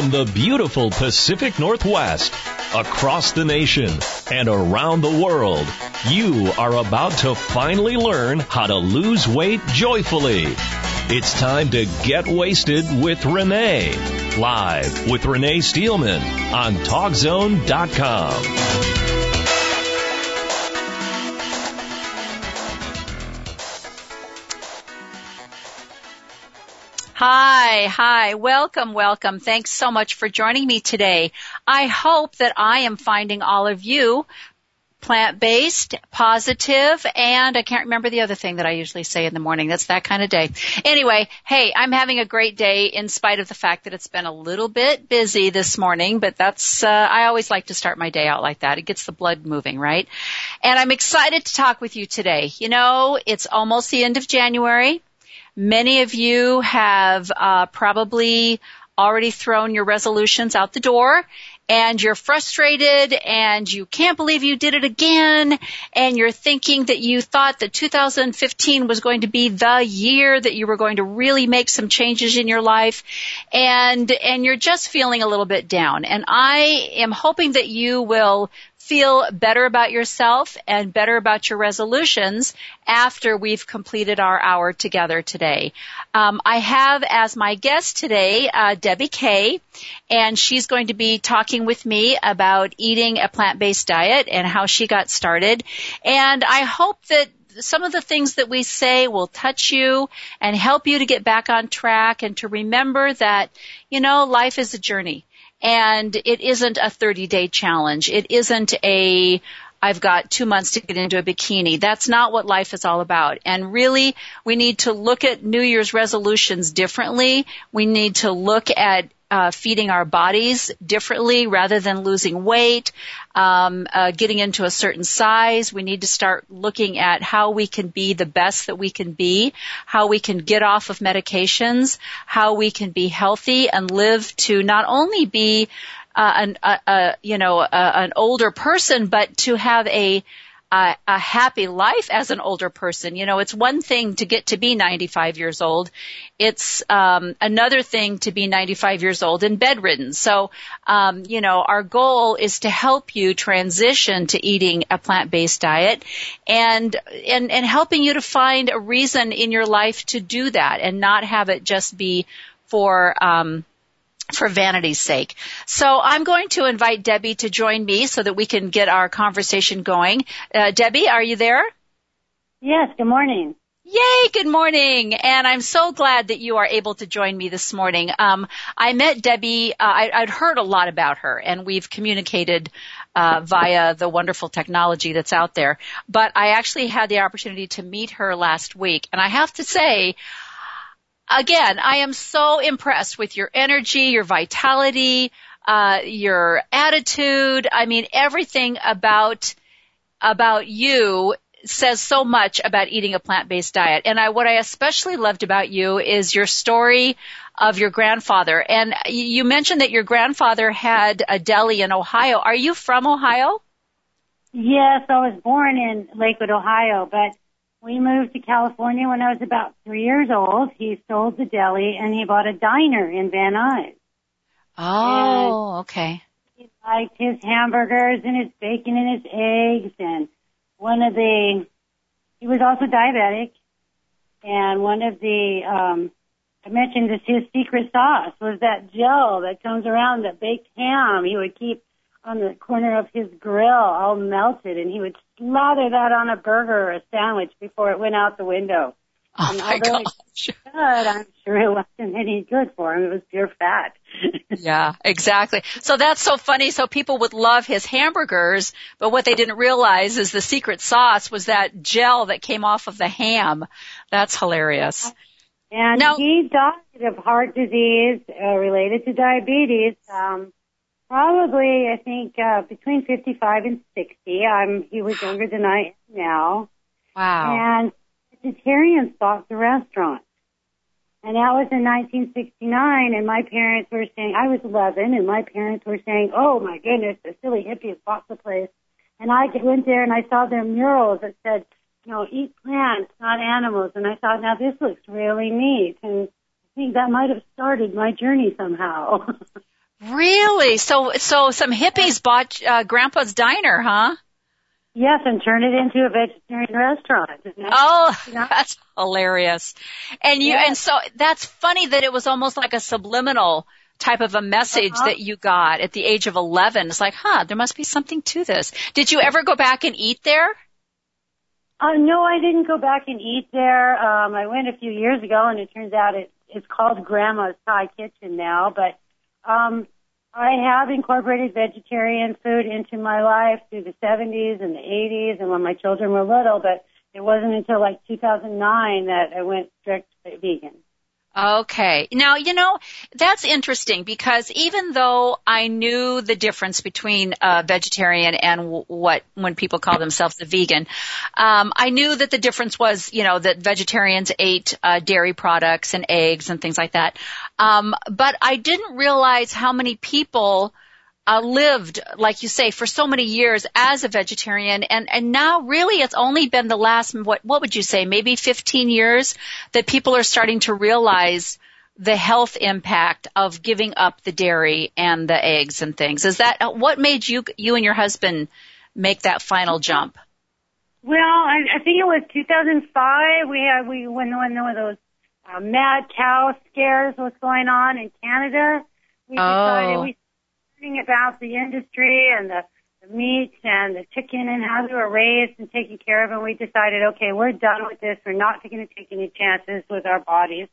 From the beautiful Pacific Northwest, across the nation, and around the world, you are about to finally learn how to lose weight joyfully. It's time to get waisted with Rene. Live with Rene Steelman on TalkZone.com. Hi, hi. Welcome, welcome. Thanks so much for joining me today. I hope that I am finding all of you plant-based, positive, and I can't remember the other thing that I usually say in the morning. That's that kind of day. Anyway, hey, I'm having a great day in spite of the fact that it's been a little bit busy this morning, but that's, uh, I always like to start my day out like that. It gets the blood moving, right? And I'm excited to talk with you today. You know, it's almost the end of January. Many of you have uh, probably already thrown your resolutions out the door and you're frustrated and you can't believe you did it again and you're thinking that you thought that 2015 was going to be the year that you were going to really make some changes in your life and and you're just feeling a little bit down. And I am hoping that you will feel better about yourself and better about your resolutions after we've completed our hour together today. Um, I have as my guest today uh, Debbie Kay, and she's going to be talking with me about eating a plant-based diet and how she got started. And I hope that some of the things that we say will touch you and help you to get back on track and to remember that, you know, life is a journey and it isn't a 30 day challenge. It isn't a, I've got two months to get into a bikini. That's not what life is all about. And really, we need to look at New Year's resolutions differently. We need to look at uh, feeding our bodies differently rather than losing weight, um, uh, getting into a certain size. We need to start looking at how we can be the best that we can be, how we can get off of medications, how we can be healthy and live to not only be uh, an, a, you know, an older person, but to have a a, a happy life as an older person. You know, it's one thing to get to be 95 years old. It's um, another thing to be 95 years old and bedridden. So, um, you know, our goal is to help you transition to eating a plant-based diet and and and helping you to find a reason in your life to do that and not have it just be for um, for vanity's sake. So I'm going to invite Debbie to join me so that we can get our conversation going. Uh, Debbie, are you there? Yes, good morning. Yay, good morning. And I'm so glad that you are able to join me this morning. Um, I met Debbie, uh, I, would heard a lot about her and we've communicated uh, via the wonderful technology that's out there. But I actually had the opportunity to meet her last week and I have to say, again, I am so impressed with your energy, your vitality, uh, your attitude. I mean, everything about about you says so much about eating a plant-based diet. And I, what I especially loved about you is your story of your grandfather. And you mentioned that your grandfather had a deli in Ohio. Are you from Ohio? Yes, I was born in Lakewood, Ohio, but we moved to California when I was about three years old. He sold the deli and he bought a diner in Van Nuys. Oh, and okay. He liked his hamburgers and his bacon and his eggs and one of the, he was also diabetic and one of the, um, I mentioned this, his secret sauce was that gel that comes around the baked ham. He would keep on the corner of his grill all melted and he would slather that on a burger or a sandwich before it went out the window. Oh and my gosh. Good, I'm sure it wasn't any good for him. It was pure fat. yeah, exactly. So that's so funny. So people would love his hamburgers, but what they didn't realize is the secret sauce was that gel that came off of the ham. That's hilarious. And now, he died of heart disease uh, related to diabetes. Um, Probably, I think, uh, between 55 and 60. I'm, he was younger than I am now. Wow. And vegetarians bought the restaurant. And that was in 1969 and my parents were saying, I was 11 and my parents were saying, oh my goodness, the silly hippies bought the place. And I went there and I saw their murals that said, you know, eat plants, not animals. And I thought, now this looks really neat. And I think that might have started my journey somehow. Really? So, so some hippies bought uh, Grandpa's diner, huh? Yes, and turned it into a vegetarian restaurant. Oh, that's hilarious. And you, yes. and so that's funny that it was almost like a subliminal type of a message uh-huh. that you got at the age of 11. It's like, huh, there must be something to this. Did you ever go back and eat there? Uh, no, I didn't go back and eat there. Um, I went a few years ago and it turns out it, it's called Grandma's Thai Kitchen now, but, um, I have incorporated vegetarian food into my life through the 70s and the 80s and when my children were little, but it wasn't until like 2009 that I went strict vegan. Okay. Now, you know, that's interesting because even though I knew the difference between a vegetarian and w- what, when people call themselves a vegan, um, I knew that the difference was, you know, that vegetarians ate uh, dairy products and eggs and things like that. Um, but I didn't realize how many people uh, lived, like you say, for so many years as a vegetarian, and and now really it's only been the last what what would you say maybe 15 years that people are starting to realize the health impact of giving up the dairy and the eggs and things. Is that what made you you and your husband make that final jump? Well, I, I think it was 2005. We had we when when one of those uh, mad cow scares was going on in Canada. We decided oh. we learning about the industry and the, the meat and the chicken and how they were raised and taken care of, and we decided, okay, we're done with this. We're not going to take any chances with our bodies.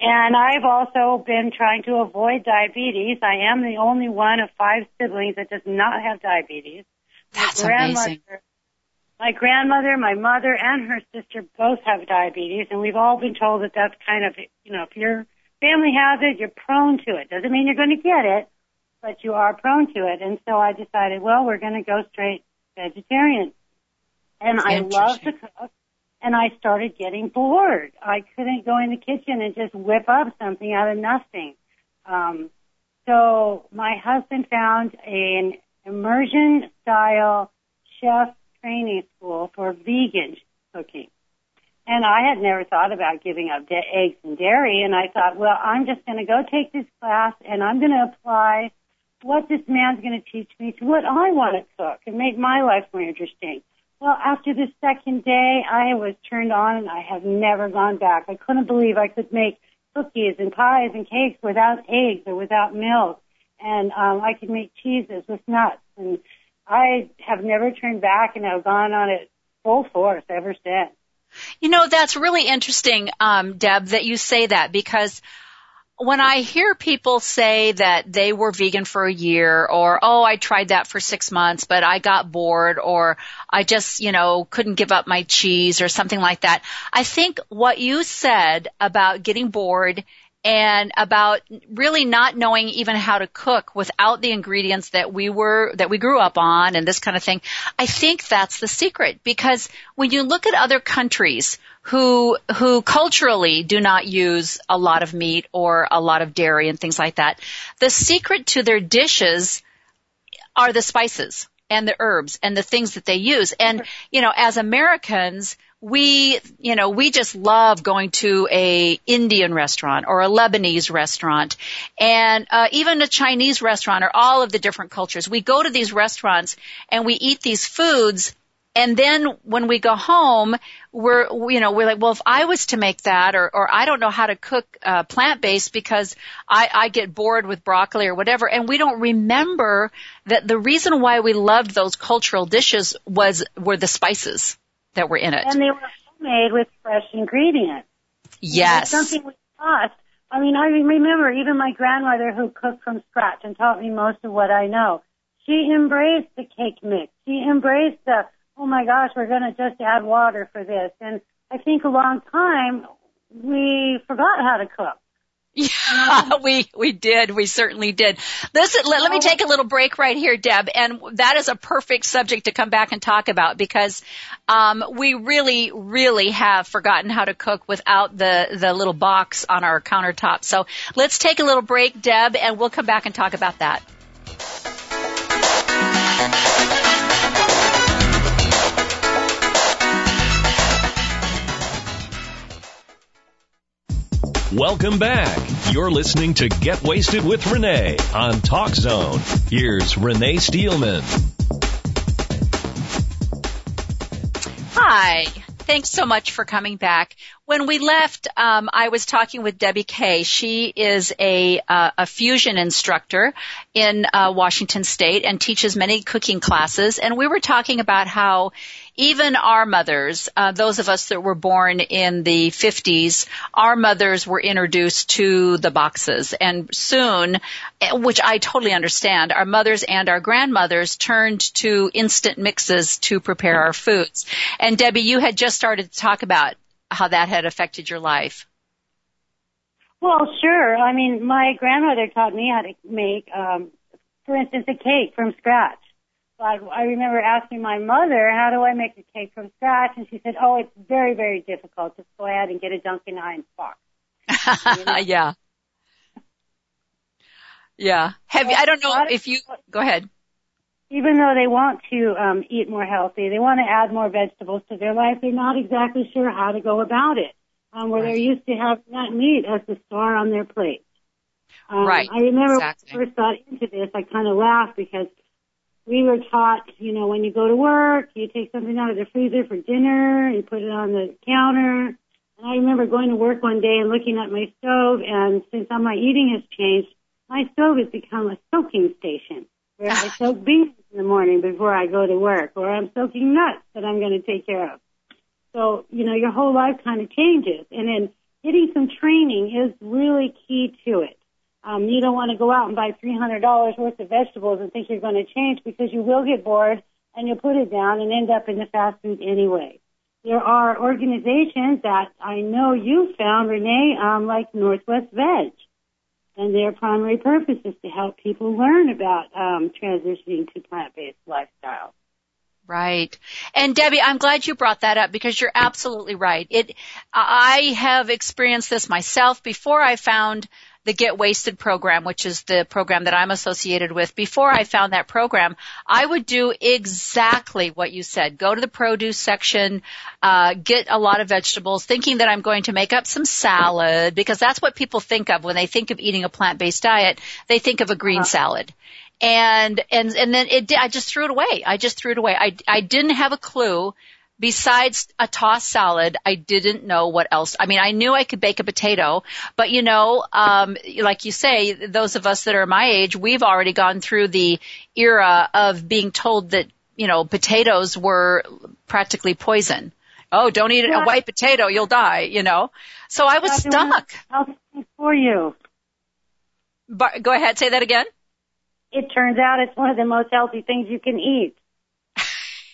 And I've also been trying to avoid diabetes. I am the only one of five siblings that does not have diabetes. That's amazing. My grandmother, my mother, and her sister both have diabetes, and we've all been told that that's kind of, you know, if your family has it, you're prone to it. Doesn't mean you're going to get it, but you are prone to it. And so I decided, well, we're going to go straight vegetarian. And I love to cook. And I started getting bored. I couldn't go in the kitchen and just whip up something out of nothing. Um, so my husband found an immersion style chef training school for vegan cooking. And I had never thought about giving up da- eggs and dairy. And I thought, well, I'm just going to go take this class and I'm going to apply what this man's going to teach me to what I want to cook and make my life more interesting. Well, after the second day, I was turned on and I have never gone back. I couldn't believe I could make cookies and pies and cakes without eggs or without milk. And um, I could make cheeses with nuts. And I have never turned back and I've gone on it full force ever since. You know, that's really interesting, um, Deb, that you say that because when I hear people say that they were vegan for a year or, oh, I tried that for six months, but I got bored or I just, you know, couldn't give up my cheese or something like that. I think what you said about getting bored and about really not knowing even how to cook without the ingredients that we were, that we grew up on and this kind of thing. I think that's the secret because when you look at other countries who, who culturally do not use a lot of meat or a lot of dairy and things like that, the secret to their dishes are the spices and the herbs and the things that they use. And, you know, as Americans, we, you know, we just love going to a Indian restaurant or a Lebanese restaurant. And uh, even a Chinese restaurant or all of the different cultures. We go to these restaurants and we eat these foods. And then when we go home, we're, you know, we're like, well, if I was to make that, or, or I don't know how to cook uh, plant-based because I, I get bored with broccoli or whatever, and we don't remember that the reason why we loved those cultural dishes was were the spices that were in it. And they were made with fresh ingredients. Yes. Something we lost. I mean, I remember even my grandmother who cooked from scratch and taught me most of what I know. She embraced the cake mix. She embraced the, oh my gosh, we're going to just add water for this. And I think a long time we forgot how to cook. Yeah, we we did. We certainly did. Listen, let, let me take a little break right here, Deb, and that is a perfect subject to come back and talk about because um, we really, really have forgotten how to cook without the the little box on our countertop. So let's take a little break, Deb, and we'll come back and talk about that. Welcome back. You're listening to Get Waisted with Rene on Talk Zone. Here's Rene Steelman. Hi. Thanks so much for coming back. When we left, um, I was talking with Debbie Kay. She is a, uh, a fusion instructor in uh, Washington State and teaches many cooking classes. And we were talking about how even our mothers, uh, those of us that were born in the 50s, our mothers were introduced to the boxes. And soon, which I totally understand, our mothers and our grandmothers turned to instant mixes to prepare our foods. And Debbie, you had just started to talk about how that had affected your life. Well, sure. I mean, my grandmother taught me how to make, um, for instance, a cake from scratch. But I remember asking my mother, how do I make a cake from scratch? And she said, oh, it's very, very difficult. Just go ahead and get a Duncan Hines box. You know? yeah. Yeah. Have you, I don't know if you, go ahead. Even though they want to um, eat more healthy, they want to add more vegetables to their life, they're not exactly sure how to go about it. Um, where right. they're used to having that meat as the star on their plate. Um, right. I remember exactly. when I first got into this, I kind of laughed because we were taught, you know, when you go to work, you take something out of the freezer for dinner, you put it on the counter. And I remember going to work one day and looking at my stove, and since all my eating has changed, my stove has become a soaking station where I soak beans in the morning before I go to work, or I'm soaking nuts that I'm going to take care of. So, you know, your whole life kind of changes. And then getting some training is really key to it. Um, you don't want to go out and buy $300 worth of vegetables and think you're going to change because you will get bored and you'll put it down and end up in the fast food anyway. There are organizations that I know you found, Rene, um, like Northwest Veg. And their primary purpose is to help people learn about um, transitioning to plant-based lifestyles. Right. And Debbie, I'm glad you brought that up because you're absolutely right. It, I have experienced this myself before I found the Get Waisted program, which is the program that I'm associated with, before I found that program, I would do exactly what you said. Go to the produce section, uh, get a lot of vegetables, thinking that I'm going to make up some salad, because that's what people think of when they think of eating a plant-based diet. They think of a green uh-huh. salad and and and then it I just threw it away. I just threw it away. I I didn't have a clue besides a tossed salad, I didn't know what else. I mean, I knew I could bake a potato, but you know, um, like you say, those of us that are my age, we've already gone through the era of being told that, you know, potatoes were practically poison. Oh, don't eat a white potato, you'll die, you know. So I was stuck. For you. But, go ahead, say that again. It turns out it's one of the most healthy things you can eat.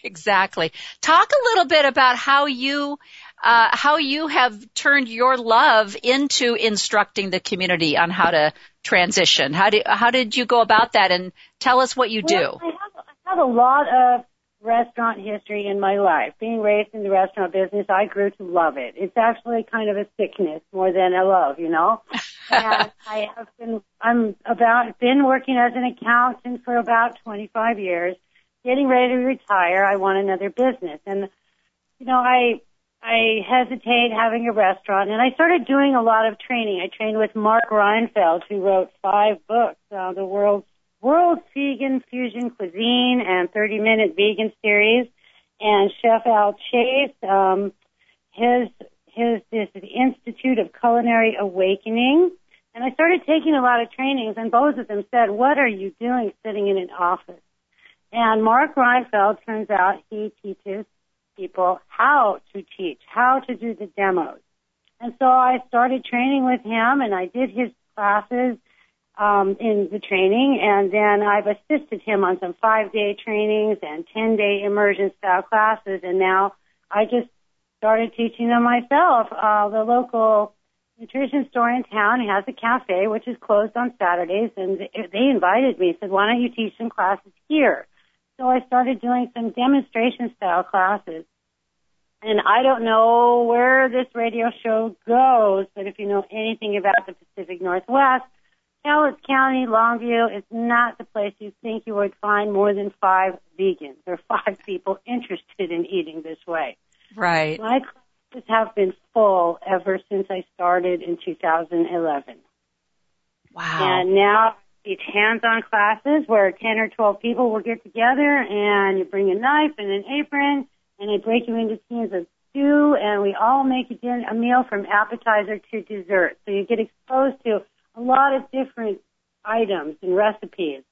Exactly. Talk a little bit about how you uh, how you have turned your love into instructing the community on how to transition. How did how did you go about that? And tell us what you do. I, have, I have a lot of restaurant history in my life. Being raised in the restaurant business, I grew to love it. It's actually kind of a sickness more than a love, you know. and I have been I'm about been working as an accountant for about 25 years getting ready to retire. I want another business. And, you know, I, I hesitate having a restaurant and I started doing a lot of training. I trained with Mark Reinfeld who wrote five books, uh, the world's world's vegan fusion cuisine and 30 minute vegan series and Chef Al Chase, um, his, his, this is the Institute of Culinary Awakening. And I started taking a lot of trainings and both of them said, what are you doing sitting in an office? And Mark Reinfeld turns out he teaches people how to teach, how to do the demos. And so I started training with him and I did his classes um, in the training and then I've assisted him on some five day trainings and 10 day immersion style classes and now I just started teaching them myself. Uh, the local nutrition store in town has a cafe which is closed on Saturdays and they invited me, said, why don't you teach some classes here? So I started doing some demonstration style classes. And I don't know where this radio show goes, but if you know anything about the Pacific Northwest, Cowlitz County, Longview is not the place you think you would find more than five vegans or five people interested in eating this way. Right. My classes have been full ever since I started in 2011. Wow. And now it's hands-on classes where 10 or 12 people will get together and you bring a knife and an apron and they break you into teams of two and we all make a, a meal from appetizer to dessert. So you get exposed to a lot of different items and recipes.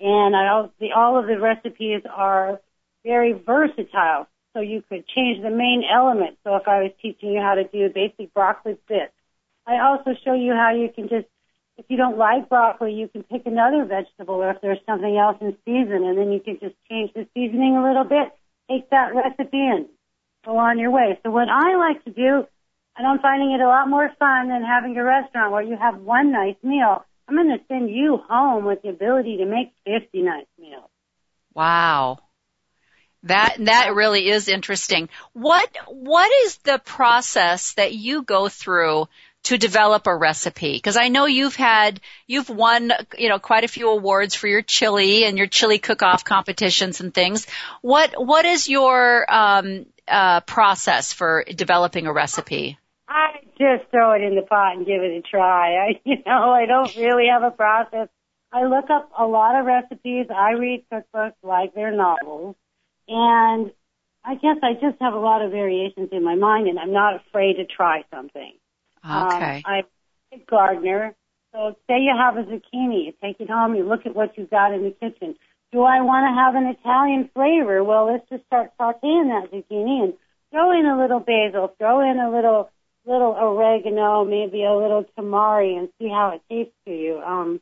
And I also, the, all of the recipes are very versatile. So you could change the main element. So if I was teaching you how to do basic broccoli bits, I also show you how you can just, if you don't like broccoli, you can pick another vegetable or if there's something else in season and then you can just change the seasoning a little bit, take that recipe and go on your way. So what I like to do, and I'm finding it a lot more fun than having a restaurant where you have one nice meal. I'm going to send you home with the ability to make 50 nice meals. Wow. That that really is interesting. What what is the process that you go through to develop a recipe? Because I know you've had you've won you know quite a few awards for your chili and your chili cook-off competitions and things. What what is your um, uh, process for developing a recipe? I just throw it in the pot and give it a try. I you know I don't really have a process. I look up a lot of recipes. I read cookbooks like they're novels. And I guess I just have a lot of variations in my mind and I'm not afraid to try something. Okay. Um, I'm a gardener. So say you have a zucchini, you take it home, you look at what you've got in the kitchen. Do I want to have an Italian flavor? Well, let's just start sauteing that zucchini and throw in a little basil, throw in a little little oregano, maybe a little tamari, and see how it tastes to you. Um,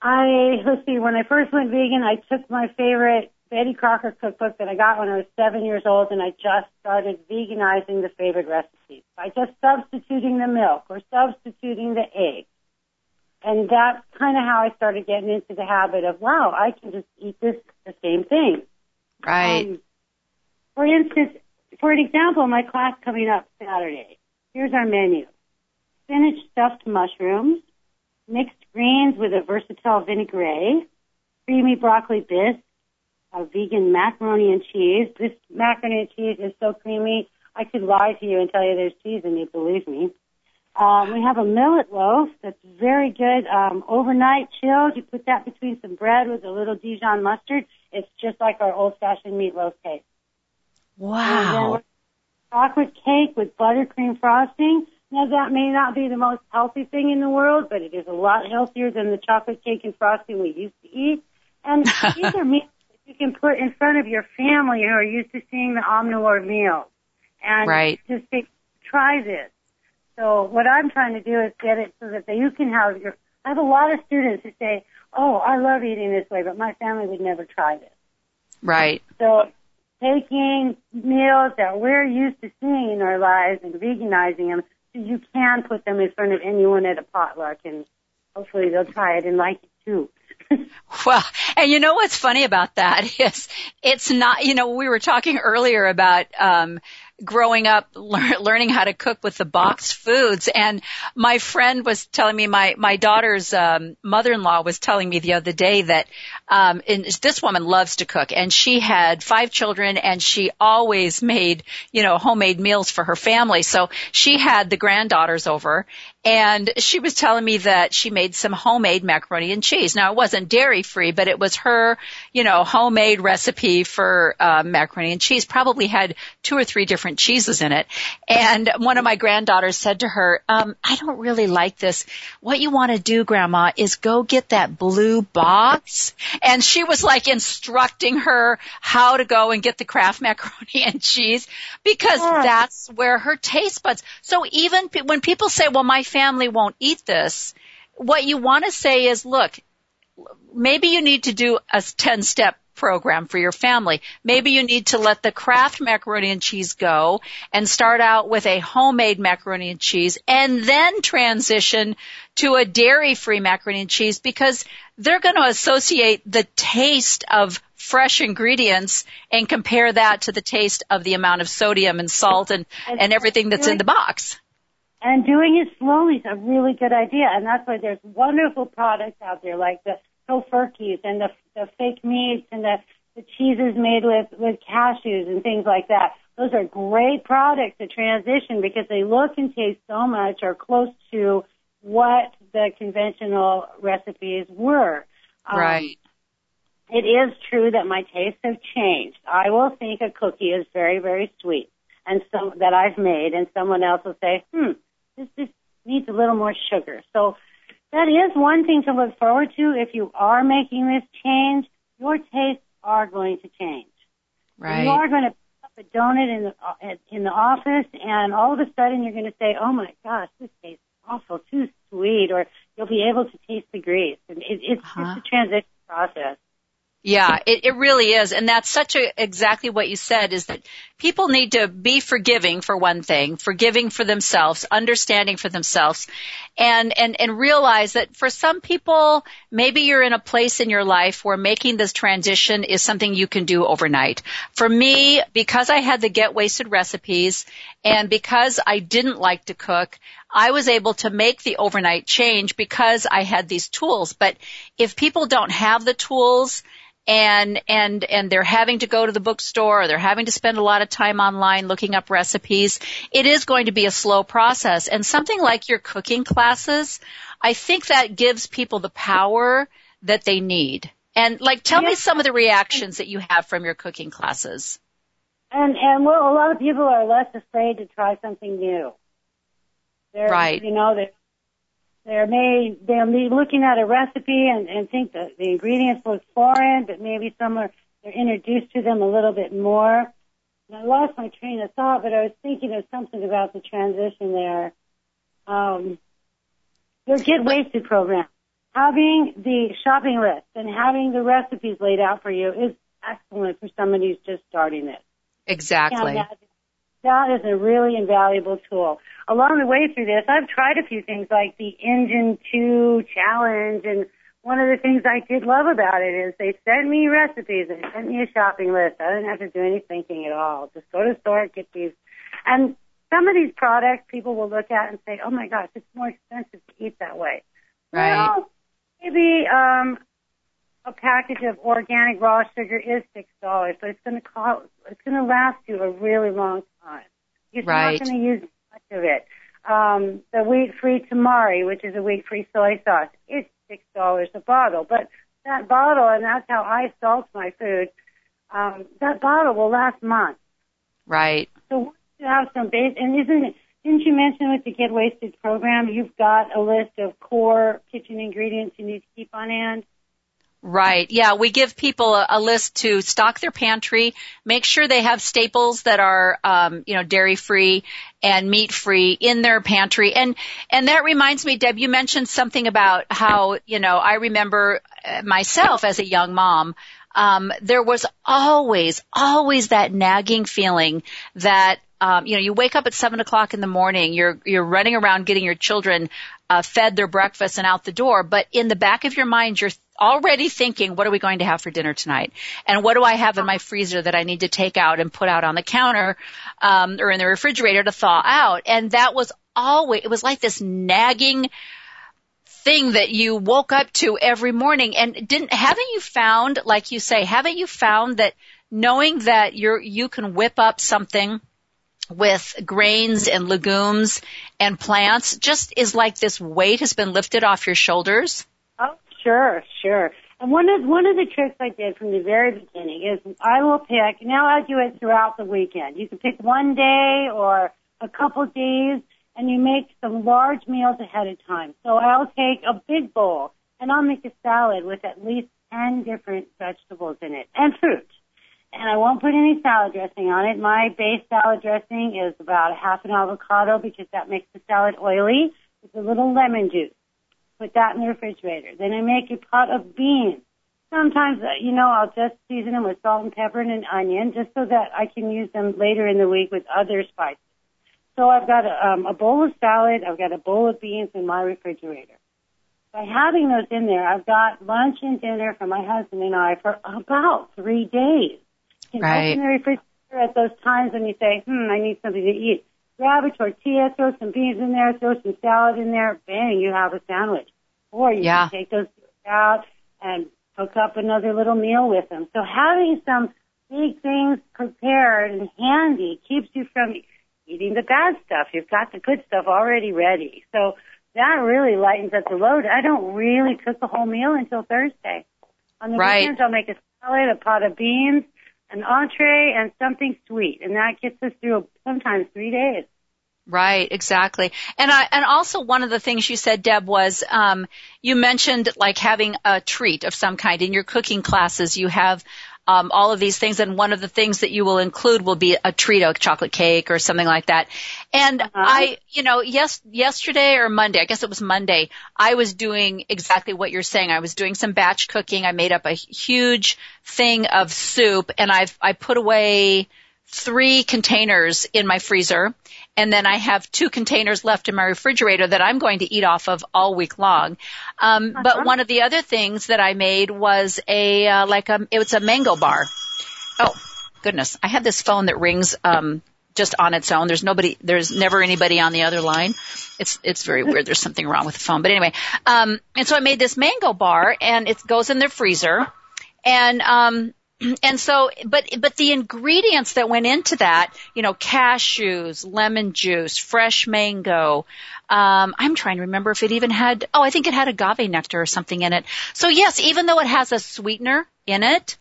I let's see. When I first went vegan, I took my favorite Betty Crocker cookbook that I got when I was seven years old, and I just started veganizing the favorite recipes by just substituting the milk or substituting the egg. And that's kind of how I started getting into the habit of, wow, I can just eat this the same thing. Right. Um, for instance, for an example, my class coming up Saturday. Here's our menu: spinach stuffed mushrooms, mixed greens with a versatile vinaigrette, creamy broccoli bisque, a vegan macaroni and cheese. This macaroni and cheese is so creamy, I could lie to you and tell you there's cheese in it, believe me. Um, we have a millet loaf that's very good, um, overnight chilled. You put that between some bread with a little Dijon mustard. It's just like our old-fashioned meatloaf cake. Wow. Chocolate cake with buttercream frosting. Now that may not be the most healthy thing in the world, but it is a lot healthier than the chocolate cake and frosting we used to eat. And these are meals you can put in front of your family who are used to seeing the omnivore meals. And Right. just say, try this. So what I'm trying to do is get it so that you can have your, I have a lot of students who say, oh, I love eating this way, but my family would never try this. Right. So taking meals that we're used to seeing in our lives and veganizing them so you can put them in front of anyone at a potluck and hopefully they'll try it and like it too. Well, and you know what's funny about that is it's not, you know, we were talking earlier about, um, growing up lear- learning how to cook with the boxed foods. And my friend was telling me my my daughter's um mother-in-law was telling me the other day that um and this woman loves to cook and she had five children and she always made you know homemade meals for her family so she had the granddaughters over and she was telling me that she made some homemade macaroni and cheese. Now it wasn't dairy free, but it was her, you know, homemade recipe for uh, macaroni and cheese. Probably had two or three different cheeses in it. And one of my granddaughters said to her, um, "I don't really like this. What you want to do, Grandma, is go get that blue box." And she was like instructing her how to go and get the Kraft macaroni and cheese because Yeah. that's where her taste buds. So even pe- when people say, "Well, my family won't eat this," what you want to say is, "Look, maybe you need to do a 10 step program for your family. Maybe you need to let the Kraft macaroni and cheese go and start out with a homemade macaroni and cheese and then transition to a dairy free macaroni and cheese because they're going to associate the taste of fresh ingredients and compare that to the taste of the amount of sodium and salt and, and everything that's in the box. And doing it slowly is a really good idea. And that's why there's wonderful products out there like the tofurkeys and the, the fake meats and the, the cheeses made with, with cashews and things like that. Those are great products to transition because they look and taste so much or close to what the conventional recipes were. Um, right. It is true that my tastes have changed. I will think a cookie is very, very sweet and some that I've made and someone else will say, hmm, this just needs a little more sugar. So that is one thing to look forward to if you are making this change. Your tastes are going to change. Right. You are going to pick up a donut in the in the office, and all of a sudden you're going to say, "Oh my gosh, this tastes awful, too sweet," or you'll be able to taste the grease. And it, it's uh-huh. just a transition process. Yeah, it, it really is. And that's such a, exactly what you said is that people need to be forgiving for one thing, forgiving for themselves, understanding for themselves, and, and, and realize that for some people, maybe you're in a place in your life where making this transition is something you can do overnight. For me, because I had the get waisted recipes and because I didn't like to cook, I was able to make the overnight change because I had these tools. But if people don't have the tools, and and and they're having to go to the bookstore or they're having to spend a lot of time online looking up recipes it is going to be a slow process. And something like your cooking classes i think that gives people the power that they need. And like tell me some of the reactions that you have from your cooking classes. And and well a lot of people are less afraid to try something new they're, right you know they they're may they'll be looking at a recipe and, and think that the ingredients look foreign, but maybe some are they're introduced to them a little bit more. And I lost my train of thought, but I was thinking of something about the transition there. Um, your Get Waisted program. Having the shopping list and having the recipes laid out for you is excellent for somebody who's just starting it. Exactly. That is a really invaluable tool. Along the way through this, I've tried a few things like the Engine 2 challenge and one of the things I did love about it is they sent me recipes, they sent me a shopping list. I didn't have to do any thinking at all. Just go to the store, get these. And some of these products people will look at and say, oh my gosh, it's more expensive to eat that way. Right. Well, maybe um, a package of organic raw sugar is six dollars, but it's going to cost, it's going to last you a really long time. You're right. not going to use much of it. Um, the wheat-free tamari, which is a wheat-free soy sauce, it's six dollars a bottle. But that bottle, and that's how I salt my food. Um, that bottle will last months. Right. So once you have some base, and isn't it? Didn't you mention with the Get Waisted program, you've got a list of core kitchen ingredients you need to keep on hand? Right. Yeah, we give people a, a, list to stock their pantry, make sure they have staples that are, um, you know, dairy free and meat free in their pantry. And and that reminds me, Deb, you mentioned something about how, you know, I remember uh, myself as a young mom. Um, there was always, always that nagging feeling that um, you know, you wake up at seven o'clock in the morning, you're you're running around getting your children uh, fed their breakfast and out the door, but in the back of your mind, you're already thinking, what are we going to have for dinner tonight? And what do I have in my freezer that I need to take out and put out on the counter, um, or in the refrigerator to thaw out? And that was always, it was like this nagging thing that you woke up to every morning. And didn't, haven't you found, like you say, haven't you found that knowing that you're, you can whip up something with grains and legumes and plants just is like this weight has been lifted off your shoulders? Oh, Sure, sure. And one of one of the tricks I did from the very beginning is I will pick. Now I do it throughout the weekend. You can pick one day or a couple days, and you make some large meals ahead of time. So I'll take a big bowl and I'll make a salad with at least ten different vegetables in it and fruit. And I won't put any salad dressing on it. My base salad dressing is about half an avocado because that makes the salad oily with a little lemon juice put that in the refrigerator. Then I make a pot of beans. Sometimes, uh, you know, I'll just season them with salt and pepper and an onion just so that I can use them later in the week with other spices. So I've got a, um, a bowl of salad, I've got a bowl of beans in my refrigerator. By having those in there, I've got lunch and dinner for my husband and I for about three days. You can right. open the refrigerator at those times when you say, hmm, I need something to eat. Grab a tortilla, throw some beans in there, throw some salad in there, bang, you have a sandwich. Or you yeah. can take those out and hook up another little meal with them. So having some big things prepared and handy keeps you from eating the bad stuff. You've got the good stuff already ready. So that really lightens up the load. I don't really cook a whole meal until Thursday. On the right. weekends, I'll make a salad, a pot of beans, an entree, and something sweet, and that gets us through sometimes three days. Right, exactly. And I, and also one of the things you said, Deb, was, um, you mentioned like having a treat of some kind in your cooking classes. You have, um, all of these things, and one of the things that you will include will be a treat, a chocolate cake or something like that. And uh-huh. I, you know, yes, yesterday or Monday, I guess it was Monday, I was doing exactly what you're saying. I was doing some batch cooking. I made up a huge thing of soup, and I've I put away three containers in my freezer and then I have two containers left in my refrigerator that I'm going to eat off of all week long. Um, uh-huh. But one of the other things that I made was a uh, like a it was a mango bar. Oh goodness, I have this phone that rings um, just on its own. There's nobody, there's never anybody on the other line. It's, it's very weird. There's something wrong with the phone. But anyway, um, and so I made this mango bar and it goes in the freezer. And, um, and so, but, but the ingredients that went into that, you know, cashews, lemon juice, fresh mango, um, I'm trying to remember if it even had, oh, I think it had agave nectar or something in it. So yes, even though it has a sweetener in it,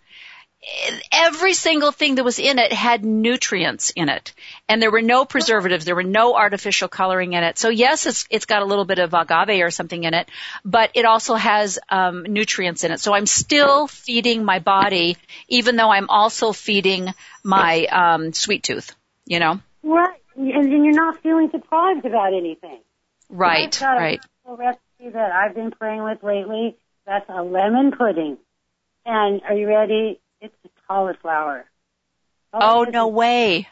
every single thing that was in it had nutrients in it. And there were no preservatives, there were no artificial coloring in it. So yes, it's, it's got a little bit of agave or something in it, but it also has um, nutrients in it. So I'm still feeding my body, even though I'm also feeding my um, sweet tooth, you know? Right. And then you're not feeling deprived about anything. Right, right. A recipe that I've been playing with lately, that's a lemon pudding. And are you ready? It's a cauliflower. Oh, oh no way.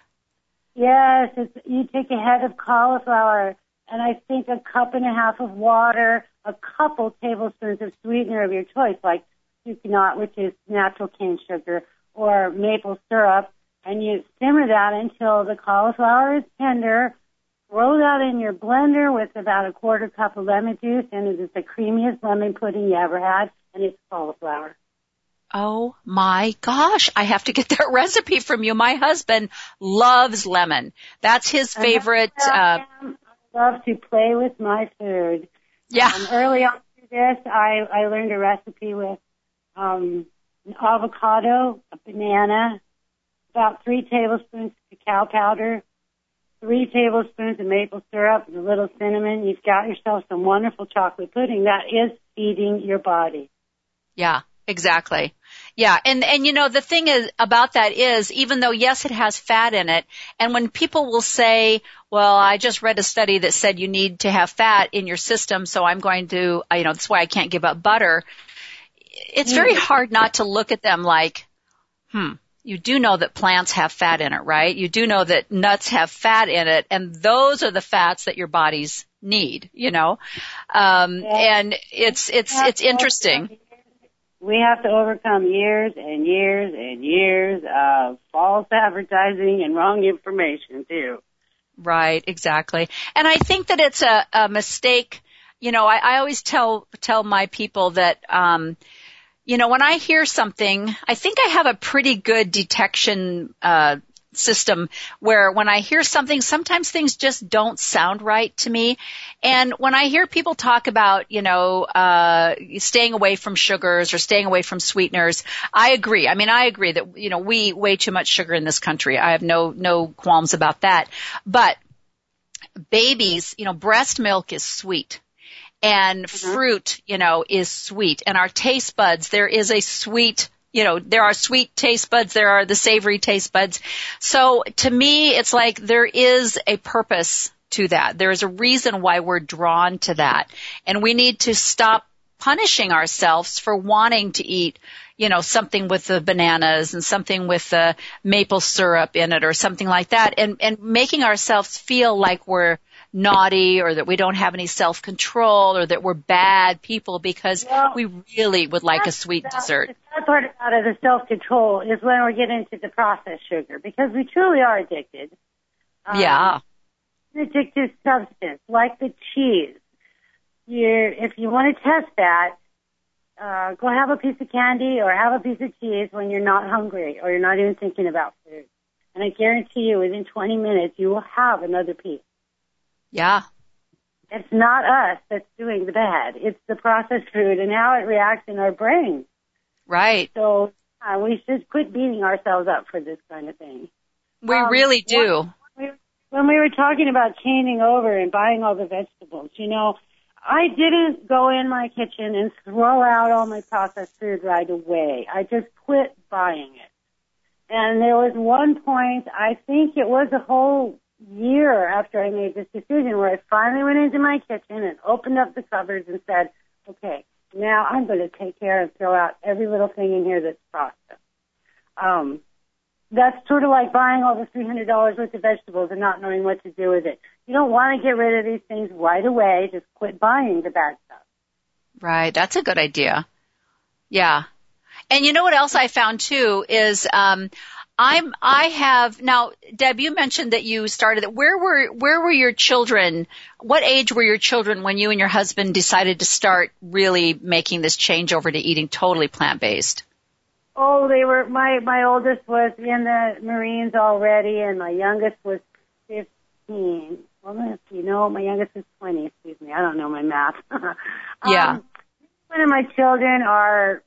Yes, it's, you take a head of cauliflower and I think a cup and a half of water, a couple tablespoons of sweetener of your choice, like sucanat, which is natural cane sugar, or maple syrup, and you simmer that until the cauliflower is tender. Throw that in your blender with about a quarter cup of lemon juice, and it is the creamiest lemon pudding you ever had, and it's cauliflower. Oh my gosh, I have to get that recipe from you. My husband loves lemon. That's his favorite. Uh, I love to play with my food. Yeah. Um, early on through this, I, I learned a recipe with um, an avocado, a banana, about three tablespoons of cacao powder, three tablespoons of maple syrup, and a little cinnamon. You've got yourself some wonderful chocolate pudding. That is feeding your body. Yeah, exactly. Yeah, and and you know the thing is about that is even though yes it has fat in it, and when people will say, well, I just read a study that said you need to have fat in your system, so I'm going to, you know, that's why I can't give up butter. It's very mm. hard not to look at them like, hmm, you do know that plants have fat in it, right? You do know that nuts have fat in it, and those are the fats that your bodies need, you know. Um, and it's it's it's interesting we have to overcome years and years and years of false advertising and wrong information too. Right, exactly. And I think that it's a, a mistake. You know, I, I always tell tell my people that um, you know, when I hear something, I think I have a pretty good detection uh, system where when I hear something, sometimes things just don't sound right to me. And when I hear people talk about, you know, uh, staying away from sugars or staying away from sweeteners, I agree. I mean, I agree that, you know, we eat way too much sugar in this country. I have no, no qualms about that. But babies, you know, breast milk is sweet and mm-hmm. fruit, you know, is sweet and our taste buds, there is a sweet you know, there are sweet taste buds, there are the savory taste buds. So to me, it's like there is a purpose to that. There is a reason why we're drawn to that. And we need to stop punishing ourselves for wanting to eat, you know, something with the bananas and something with the maple syrup in it or something like that and, and making ourselves feel like we're naughty or that we don't have any self-control or that we're bad people because well, we really would like a sweet dessert. The sad part about it, the self-control, is when we get into the processed sugar because we truly are addicted. Um, yeah. An addictive substance like the cheese. You, if you want to test that, uh, go have a piece of candy or have a piece of cheese when you're not hungry or you're not even thinking about food. And I guarantee you within 20 minutes you will have another piece. Yeah. It's not us that's doing the bad. It's the processed food and how it reacts in our brain. Right. So uh, we should quit beating ourselves up for this kind of thing. We Um, really do. when we were talking about changing over and buying all the vegetables, you know, I didn't go in my kitchen and throw out all my processed food right away. I just quit buying it. And there was one point, I think it was a whole year after I made this decision where I finally went into my kitchen and opened up the cupboards and said, okay, now I'm going to take care and throw out every little thing in here that's processed. Um, that's sort of like buying all the $300 worth of vegetables and not knowing what to do with it. You don't want to get rid of these things right away. Just quit buying the bad stuff. Right. That's a good idea. Yeah. And you know what else I found too is um I'm I have now Deb you mentioned that you started where were where were your children what age were your children when you and your husband decided to start really making this change over to eating totally plant based? Oh, they were my my oldest was in the Marines already, and my youngest was fifteen. Well, let's see. No, my youngest is twenty. Excuse me. I don't know my math. Yeah. Um, one of my children are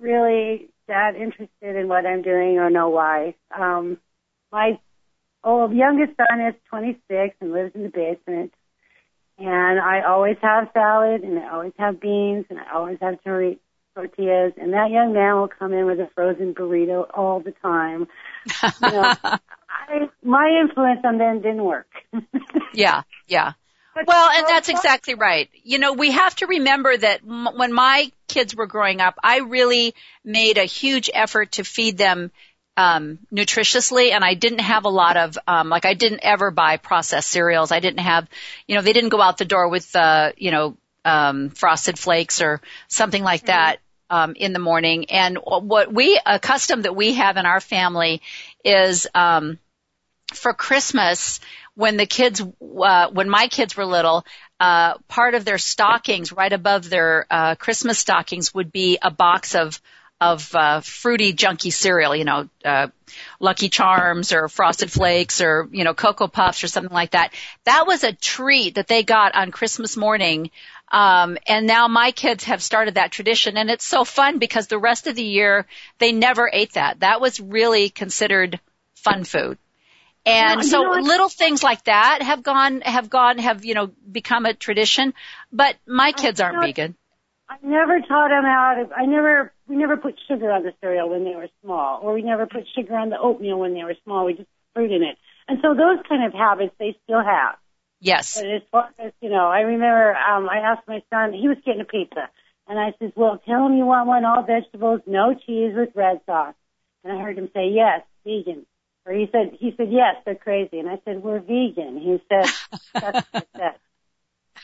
really that interested in what I'm doing or know why. Um, my oh, youngest son is 26 and lives in the basement. And I always have salad, and I always have beans, and I always have tortillas. And that young man will come in with a frozen burrito all the time. You know, I, my influence on them didn't work. Yeah, yeah. But- Well, and that's exactly right. You know, we have to remember that m- when my kids were growing up, I really made a huge effort to feed them um, nutritiously, and I didn't have a lot of um, like I didn't ever buy processed cereals. I didn't have, you know, they didn't go out the door with, uh, you know, um, frosted flakes or something like that um, in the morning. And what we a custom that we have in our family is um, for Christmas when the kids, uh, when my kids were little, uh, part of their stockings, right above their uh, Christmas stockings, would be a box of of uh, fruity, junky cereal. You know, uh, Lucky Charms or Frosted Flakes or you know Cocoa Puffs or something like that. That was a treat that they got on Christmas morning. Um, and now my kids have started that tradition, and it's so fun because the rest of the year they never ate that. That was really considered fun food. And you so know little things like that have gone, have gone, have, you know, become a tradition. But my kids aren't vegan. I never taught them how to. I never. We never put sugar on the cereal when they were small, or we never put sugar on the oatmeal when they were small. We just put fruit in it, and so those kind of habits they still have. Yes. But as far as you know, I remember um, I asked my son. He was getting a pizza, and I said, "Well, tell him you want one all vegetables, no cheese with red sauce." And I heard him say, "Yes, vegan." Or he said, "He said yes, they're crazy." And I said, "We're vegan." He said, "That's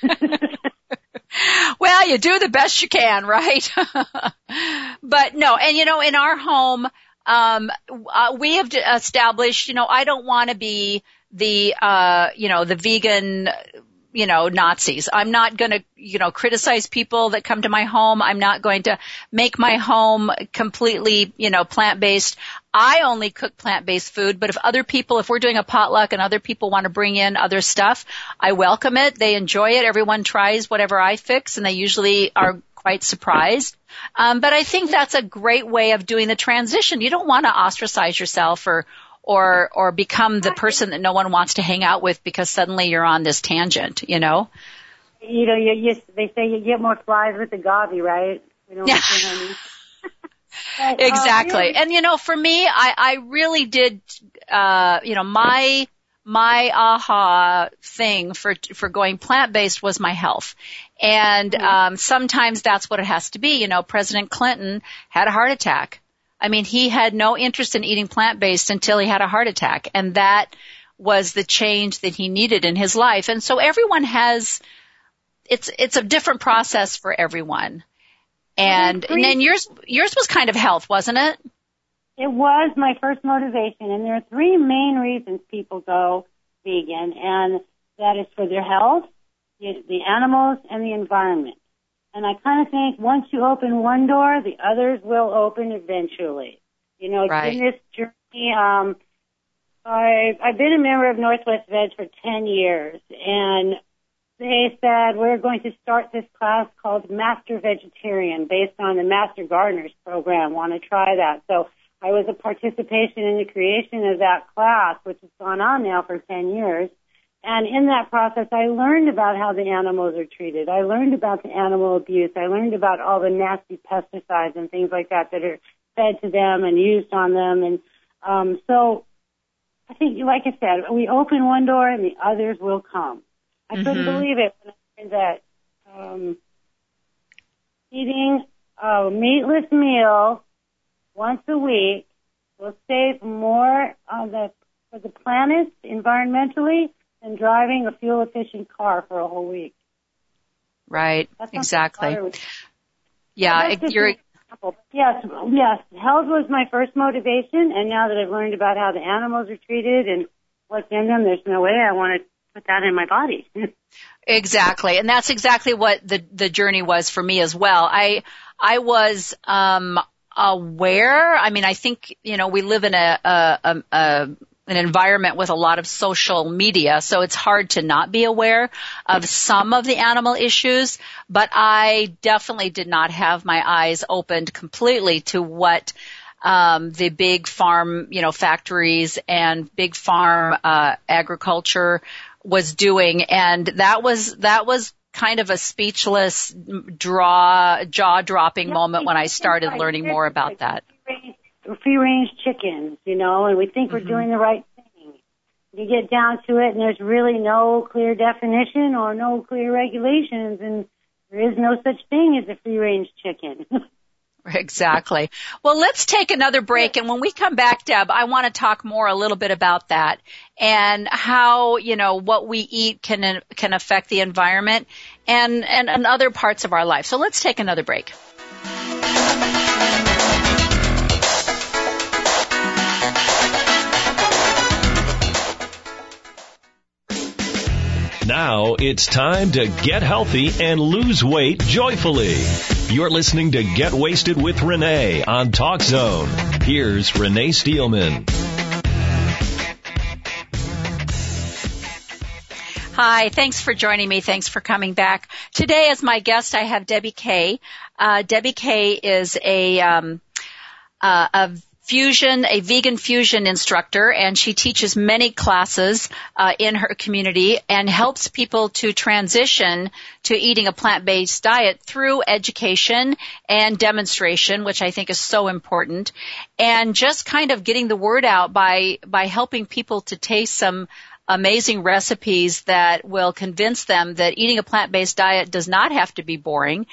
well, you do the best you can, right? but no, and you know, in our home, um, uh, we have established, you know, I don't want to be the, uh, you know, the vegan, you know, Nazis. I'm not going to, you know, criticize people that come to my home. I'm not going to make my home completely, you know, plant-based. I only cook plant-based food, but if other people, if we're doing a potluck and other people want to bring in other stuff, I welcome it. They enjoy it. Everyone tries whatever I fix and they usually are quite surprised. Um, but I think that's a great way of doing the transition. You don't want to ostracize yourself or, or, or become the person that no one wants to hang out with because suddenly you're on this tangent, you know? you know, you, you, they say you get more flies with the gobby, right? We don't Yeah. want to honey. But, uh, Exactly. And you know, for me, I, I really did, uh, you know, my, my aha thing for, for going plant-based was my health. And, um, sometimes that's what it has to be. You know, President Clinton had a heart attack. I mean, he had no interest in eating plant-based until he had a heart attack. And that was the change that he needed in his life. And so everyone has, it's, it's a different process for everyone. And, and then yours, yours was kind of health, wasn't it? It was my first motivation, and there are three main reasons people go vegan, and that is for their health, the, the animals, and the environment. And I kind of think once you open one door, the others will open eventually. You know, right. in this journey, um, I, I've been a member of Northwest Veg for 10 years and they said we're going to start this class called Master Vegetarian based on the Master Gardeners program. Want to try that? So I was a participation in the creation of that class, which has gone on now for 10 years. And in that process, I learned about how the animals are treated. I learned about the animal abuse. I learned about all the nasty pesticides and things like that that are fed to them and used on them. And um, so I think, like I said, we open one door and the others will come. I mm-hmm. couldn't believe it when I learned that um, eating a meatless meal once a week will save more on the for the planet environmentally than driving a fuel efficient car for a whole week. Right. Exactly. Yeah, you're. Yes, yes. Health was my first motivation, and now that I've learned about how the animals are treated and what's in them, there's no way I want to put that in my body. exactly, and that's exactly what the the journey was for me as well. I I was um aware. I mean, I think you know we live in a, a, a, a an environment with a lot of social media, so it's hard to not be aware of some of the animal issues, but I definitely did not have my eyes opened completely to what um, the big farm, you know, factories and big farm uh, agriculture was doing, and that was that was kind of a speechless draw jaw dropping moment when I started learning more about that. Free range chickens, you know, and we think mm-hmm. we're doing the right thing. You get down to it and there's really no clear definition or no clear regulations and there is no such thing as a free range chicken. Exactly. Well, let's take another break. And when we come back, Deb, I want to talk more a little bit about that and how, you know, what we eat can, can affect the environment and, and, and other parts of our life. So let's take another break. Now it's time to get healthy and lose weight joyfully. You're listening to Get Waisted with Rene on Talk Zone. Here's Rene Steelman. Hi, thanks for joining me. Thanks for coming back. Today as my guest, I have Debbie Kay. Uh, Debbie Kay is a, um, uh, a fusion, a vegan fusion instructor, and she teaches many classes uh, in her community and helps people to transition to eating a plant-based diet through education and demonstration, which I think is so important, and just kind of getting the word out by by helping people to taste some amazing recipes that will convince them that eating a plant-based diet does not have to be boring.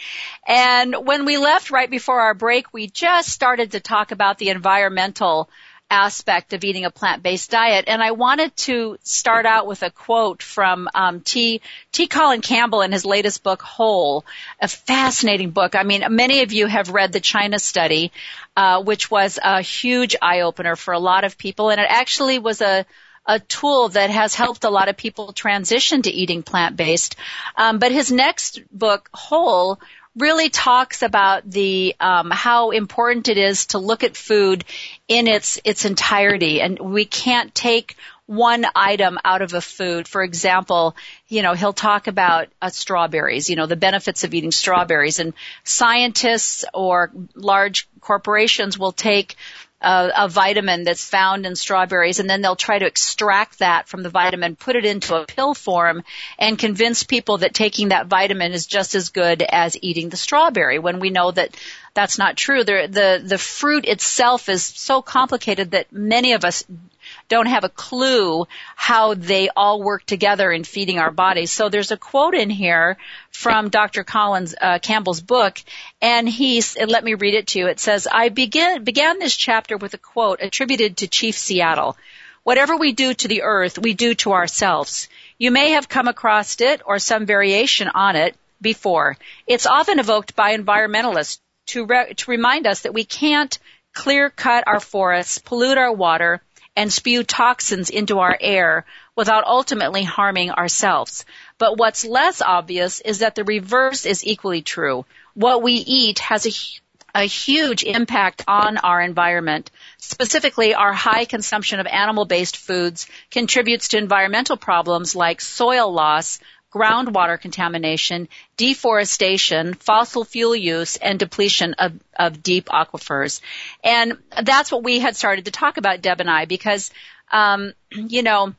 And when we left right before our break, we just started to talk about the environmental aspect of eating a plant-based diet. And I wanted to start out with a quote from um, T. T. Colin Campbell in his latest book, Whole, a fascinating book. I mean, many of you have read the China study, uh, which was a huge eye opener for a lot of people, and it actually was a a tool that has helped a lot of people transition to eating plant-based. Um, but his next book, Whole, really talks about the um, how important it is to look at food in its its entirety, and we can't take one item out of a food. For example, you know, he'll talk about uh, strawberries, you know, the benefits of eating strawberries and scientists or large corporations will take a, a vitamin that's found in strawberries and then they'll try to extract that from the vitamin, put it into a pill form and convince people that taking that vitamin is just as good as eating the strawberry when we know that that's not true. The, the, the fruit itself is so complicated that many of us don't have a clue how they all work together in feeding our bodies. So there's a quote in here from Dr. Collins uh, Campbell's book, and he's let me read it to you. It says, "I begin began this chapter with a quote attributed to Chief Seattle." Whatever we do to the earth, we do to ourselves. You may have come across it or some variation on it before. It's often evoked by environmentalists to, re- to remind us that we can't clear cut our forests, pollute our water, and spew toxins into our air without ultimately harming ourselves. But what's less obvious is that the reverse is equally true. What we eat has a a huge impact on our environment. Specifically, our high consumption of animal-based foods contributes to environmental problems like soil loss, groundwater contamination, deforestation, fossil fuel use, and depletion of, of deep aquifers. And that's what we had started to talk about, Deb and I, because, um, you know,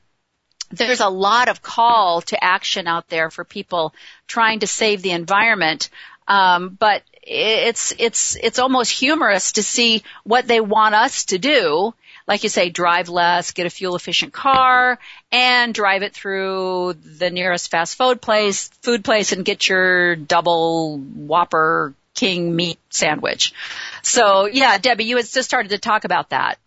there's a lot of call to action out there for people trying to save the environment. Um, but it's it's it's almost humorous to see what they want us to do like you say, drive less, get a fuel efficient car, and drive it through the nearest fast food place, food place and get your double Whopper King meat sandwich. So yeah, Debbie, you had just started to talk about that.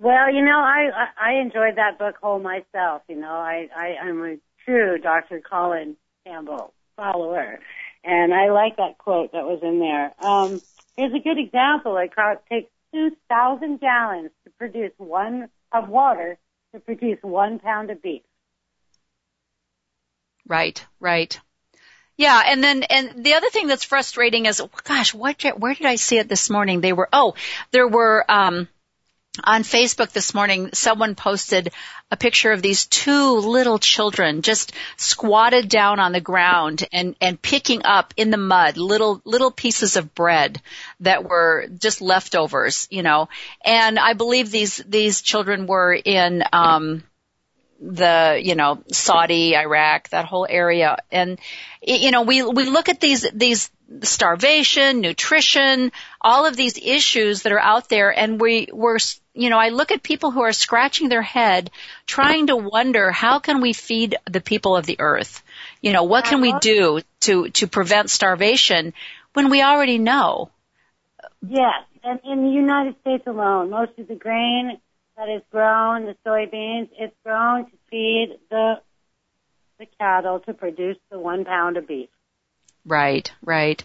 Well, you know, I I enjoyed that book whole myself. You know, I I I'm a true Dr. Colin Campbell follower, and I like that quote that was in there. Um, here's a good example. It takes 2,000 gallons produce one of water to produce one pound of beef. Right, right. Yeah, and then and the other thing that's frustrating is, gosh, what where did I see it this morning? They were oh, there were um on Facebook this morning, someone posted a picture of these two little children just squatted down on the ground and, and picking up in the mud little, little pieces of bread that were just leftovers, you know. And I believe these, these children were in, um, the, you know, Saudi, Iraq, that whole area. And, you know, we, we look at these, these starvation, nutrition, all of these issues that are out there and we, we're, you know, I look at people who are scratching their head trying to wonder how can we feed the people of the earth? You know, what can we uh-huh. do to, to prevent starvation when we already know? Yes. And in the United States alone, most of the grain that is grown, the soybeans, it's grown to feed the the cattle to produce the one pound of beef. Right, right.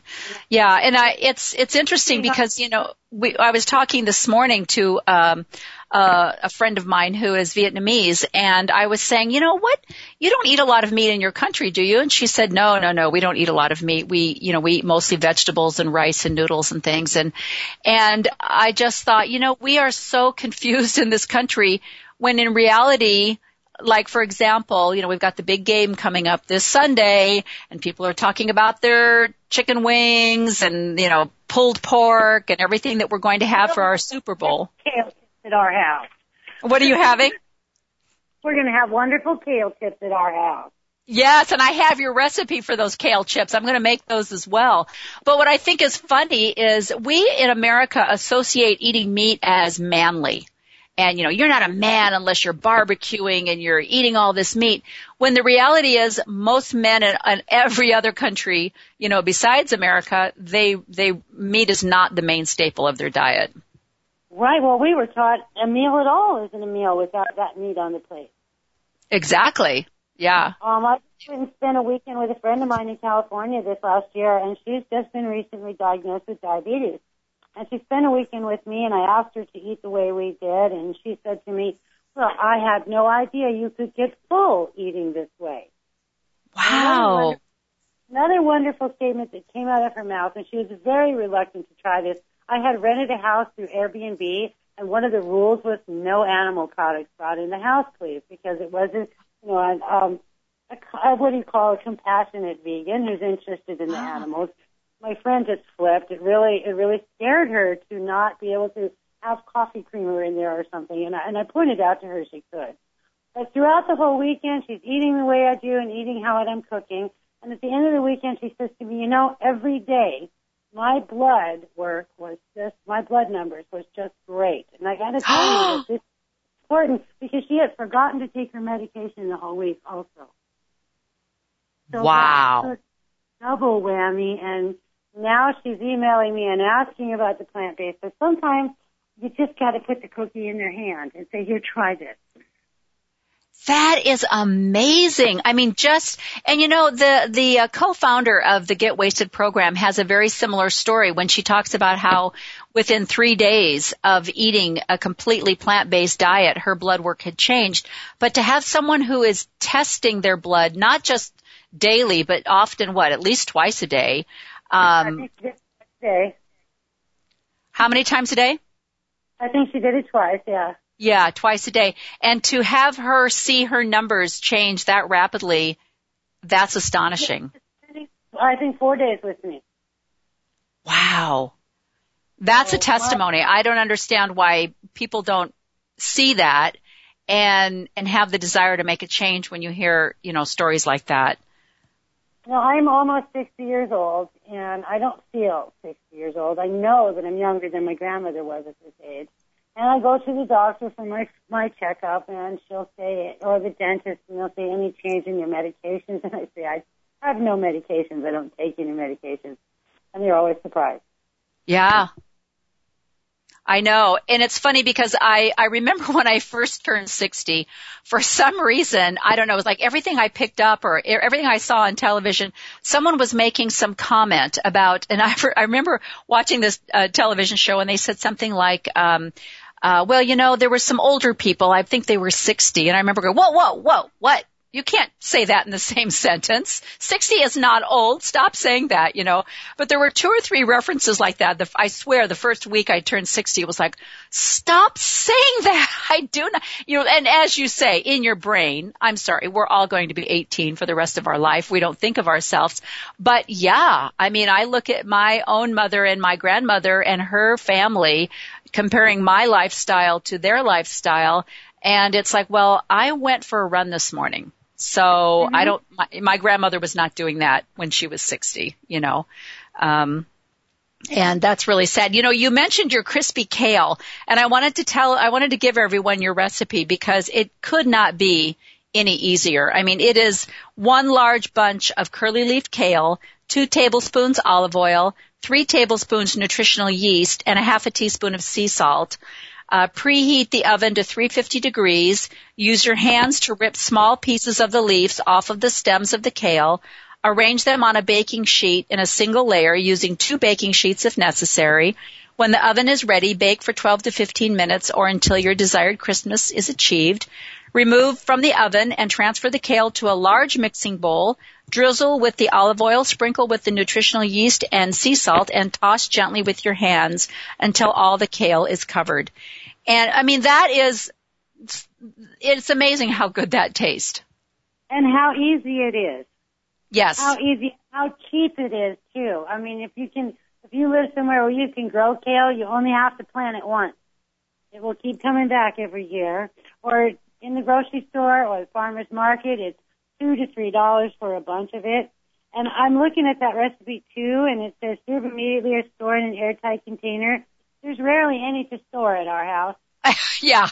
Yeah, and I, it's, it's interesting because, you know, we, I was talking this morning to, um, uh, a friend of mine who is Vietnamese and I was saying, you know what? You don't eat a lot of meat in your country, do you? And she said, no, no, no, we don't eat a lot of meat. We, you know, we eat mostly vegetables and rice and noodles and things. And, and I just thought, you know, we are so confused in this country when in reality, like for example, you know, we've got the big game coming up this Sunday and people are talking about their chicken wings and, you know, pulled pork and everything that we're going to have for our Super Bowl. Kale tips at our house. What are you having? We're going to have wonderful kale chips at our house. Yes, and I have your recipe for those kale chips. I'm going to make those as well. But what I think is funny is we in America associate eating meat as manly and you know you're not a man unless you're barbecuing and you're eating all this meat. When the reality is most men in, in every other country you know besides america they they meat is not the main staple of their diet. Right. Well we were taught a meal at all isn't a meal without that meat on the plate. Exactly. Yeah. Um i spent a weekend with a friend of mine in california this last year and she's just been recently diagnosed with diabetes and she spent a weekend with me, and I asked her to eat the way we did, and she said to me, "Well, I had no idea you could get full eating this way." Wow. Another wonderful statement that came out of her mouth, and she was very reluctant to try this. I had rented a house through Airbnb, and one of the rules was no animal products brought in the house, please, because it wasn't, you know, um, a, what do you call a compassionate vegan who's interested in the animals my friend just flipped. It really, it really scared her to not be able to have coffee creamer in there or something. And I, and I pointed out to her she could. But throughout the whole weekend, she's eating the way I do and eating how I'm cooking. And at the end of the weekend, she says to me, you know, every day my blood work was just, my blood numbers was just great. And I gotta tell you this is important because she had forgotten to take her medication the whole week also. So wow. Double whammy and now she's emailing me and asking about the plant-based. So sometimes you just got to put the cookie in their hand and say, here, try this. That is amazing. I mean, just, and you know, the, the uh, co-founder of the Get Waisted program has a very similar story when she talks about how within three days of eating a completely plant-based diet, her blood work had changed. But to have someone who is testing their blood, not just daily, but often what, at least twice a day. Um, day. How many times a day? I think she did it twice, yeah. Yeah, twice a day. And to have her see her numbers change that rapidly, that's astonishing. I think four days with me. Wow. That's a testimony. I don't understand why people don't see that and and have the desire to make a change when you hear, you know, stories like that. Well, I'm almost 60 years old, and I don't feel 60 years old. I know that I'm younger than my grandmother was at this age. And I go to the doctor for my my checkup, and she'll say, or the dentist, and they'll say, any change in your medications? And I say, I have no medications. I don't take any medications. And they're always surprised. Yeah, I know. And it's funny because I, I remember when I first turned 60, for some reason, I don't know, it was like everything I picked up or everything I saw on television, someone was making some comment about, and I, I remember watching this uh, television show and they said something like, um, uh, well, you know, there were some older people. I think they were 60. And I remember going, whoa, whoa, whoa, what? You can't say that in the same sentence. 60 is not old. Stop saying that, you know. But there were two or three references like that. The, I swear the first week I turned 60, it was like, stop saying that. I do not, you know, and as you say, in your brain, I'm sorry, we're all going to be 18 for the rest of our life. We don't think of ourselves. But yeah, I mean, I look at my own mother and my grandmother and her family comparing my lifestyle to their lifestyle. And it's like, well, I went for a run this morning. So mm-hmm. I don't, my, my, grandmother was not doing that when she was 60, you know. Um, and that's really sad. You know, you mentioned your crispy kale and I wanted to tell, I wanted to give everyone your recipe because it could not be any easier. I mean, it is one large bunch of curly leaf kale, two tablespoons olive oil, three tablespoons nutritional yeast, and a half a teaspoon of sea salt. Uh, preheat the oven to 350 degrees. Use your hands to rip small pieces of the leaves off of the stems of the kale. Arrange them on a baking sheet in a single layer using two baking sheets if necessary. When the oven is ready, bake for 12 to 15 minutes or until your desired crispness is achieved. Remove from the oven and transfer the kale to a large mixing bowl. Drizzle with the olive oil, sprinkle with the nutritional yeast and sea salt, and toss gently with your hands until all the kale is covered. And I mean, that is, it's amazing how good that tastes. And how easy it is. Yes. How easy, how cheap it is too. I mean, if you can, if you live somewhere where you can grow kale, you only have to plant it once. It will keep coming back every year. Or in the grocery store or the farmer's market, it's two to three dollars for a bunch of it. And I'm looking at that recipe too, and it says serve immediately or store in an airtight container. There's rarely any to store at our house. yeah.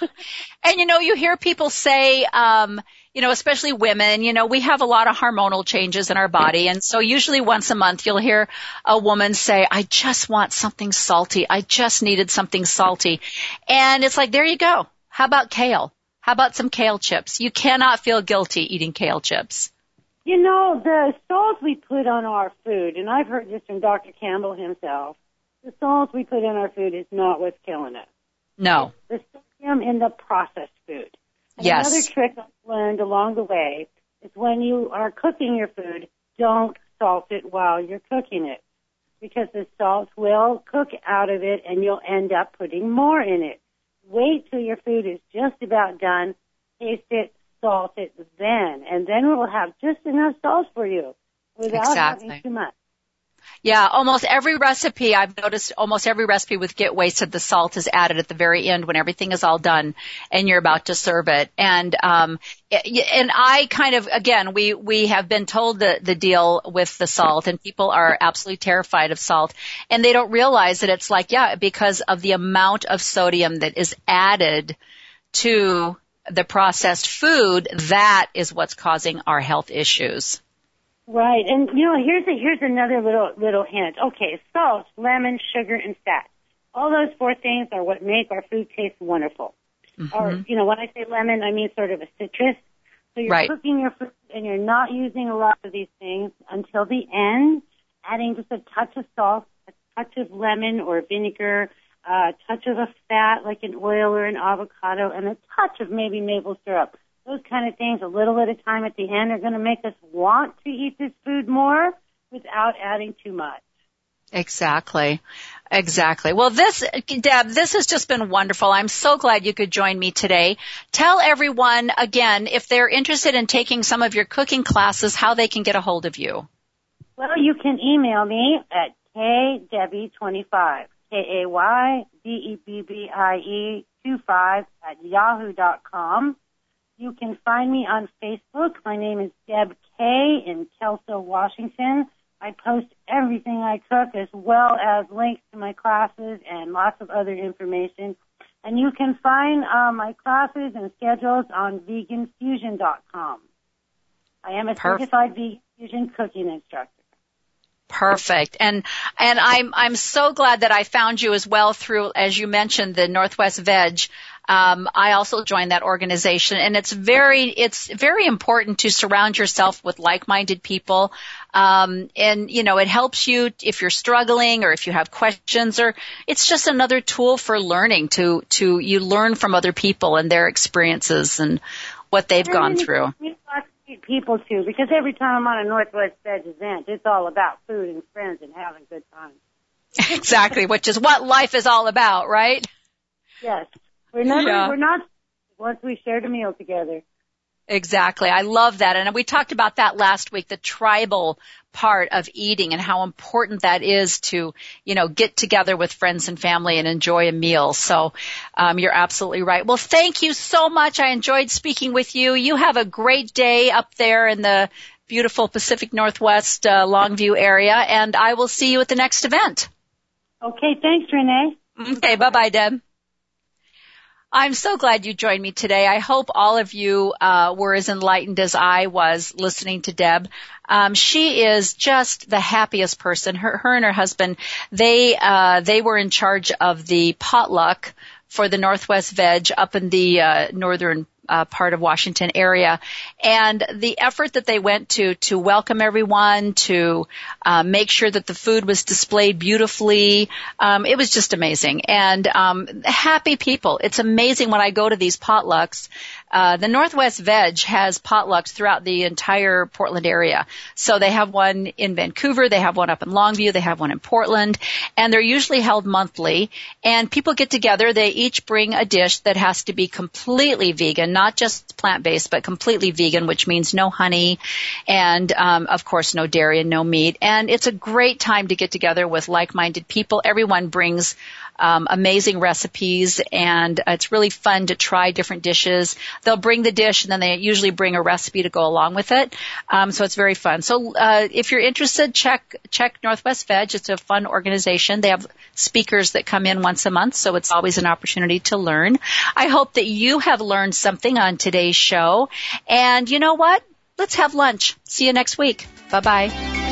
And you know, you hear people say, um, you know, especially women, you know, we have a lot of hormonal changes in our body. And so usually once a month you'll hear a woman say, I just want something salty. I just needed something salty. And it's like, there you go. How about kale? How about some kale chips? You cannot feel guilty eating kale chips. You know, the salt we put on our food, and I've heard this from Dr. Campbell himself, the salt we put in our food is not what's killing us. No. The sodium in the processed food. And yes. Another trick I've learned along the way is when you are cooking your food, don't salt it while you're cooking it. Because the salt will cook out of it and you'll end up putting more in it. Wait till your food is just about done. Taste it, salt it then, and then we'll have just enough salt for you without exactly. having too much. Yeah, almost every recipe I've noticed almost every recipe with Get Waisted the salt is added at the very end when everything is all done and you're about to serve it. And um and I kind of again we we have been told the the deal with the salt and people are absolutely terrified of salt and they don't realize that it's like yeah because of the amount of sodium that is added to the processed food that is what's causing our health issues. Right, and you know, here's a, here's another little little hint. Okay, salt, lemon, sugar, and fat. All those four things are what make our food taste wonderful. Mm-hmm. Or you know, when I say lemon, I mean sort of a citrus. So you're right. cooking your food and you're not using a lot of these things until the end, adding just a touch of salt, a touch of lemon or vinegar, a touch of a fat like an oil or an avocado, and a touch of maybe maple syrup. Those kind of things a little at a time at the end are going to make us want to eat this food more without adding too much. Exactly. Exactly. Well, this, Deb, this has just been wonderful. I'm so glad you could join me today. Tell everyone again, if they're interested in taking some of your cooking classes, how they can get a hold of you. Well, you can email me at kaydebbie25, K-A-Y-D-E-B-B-I-E 25 at yahoo dot com. You can find me on Facebook. My name is Deb Kay in Kelso, Washington. I post everything I cook as well as links to my classes and lots of other information. And you can find uh, my classes and schedules on veganfusion.com. I am a Perfect. certified vegan fusion cooking instructor. Perfect. And and I'm I'm so glad that I found you as well through as you mentioned the Northwest Veg um, I also joined that organization, and it's very it's very important to surround yourself with like-minded people. Um, and you know, it helps you if you're struggling or if you have questions, or it's just another tool for learning. To to you learn from other people and their experiences and what they've gone through. People too, because every time I'm on a Northwest Veg event, it's all about food and friends and having good times. exactly, which is what life is all about, right? Yes. We're never, yeah. we're not once we shared a meal together. Exactly. I love that. And we talked about that last week, the tribal part of eating and how important that is to, you know, get together with friends and family and enjoy a meal. So, um, you're absolutely right. Well, thank you so much. I enjoyed speaking with you. You have a great day up there in the beautiful Pacific Northwest, uh, Longview area and I will see you at the next event. Okay. Thanks, Rene. Okay. Bye bye, Deb. I'm so glad you joined me today. I hope all of you uh, were as enlightened as I was listening to Deb. Um, she is just the happiest person. Her, her and her husband, they uh, they were in charge of the potluck for the Northwest Veg up in the uh, northern uh, part of Washington area, and the effort that they went to to welcome everyone, to uh, make sure that the food was displayed beautifully, um, it was just amazing. And um, happy people. It's amazing when I go to these potlucks uh, the Northwest Veg has potlucks throughout the entire Portland area. So they have one in Vancouver, they have one up in Longview, they have one in Portland, and they're usually held monthly. And people get together, they each bring a dish that has to be completely vegan, not just plant-based, but completely vegan, which means no honey and, um, of course, no dairy and no meat. And it's a great time to get together with like-minded people. Everyone brings um, amazing recipes, and it's really fun to try different dishes. They'll bring the dish, and then they usually bring a recipe to go along with it. Um, so it's very fun. So uh, if you're interested, check check Northwest Veg. It's a fun organization. They have speakers that come in once a month, so it's always an opportunity to learn. I hope that you have learned something on today's show. And you know what? Let's have lunch. See you next week. Bye bye.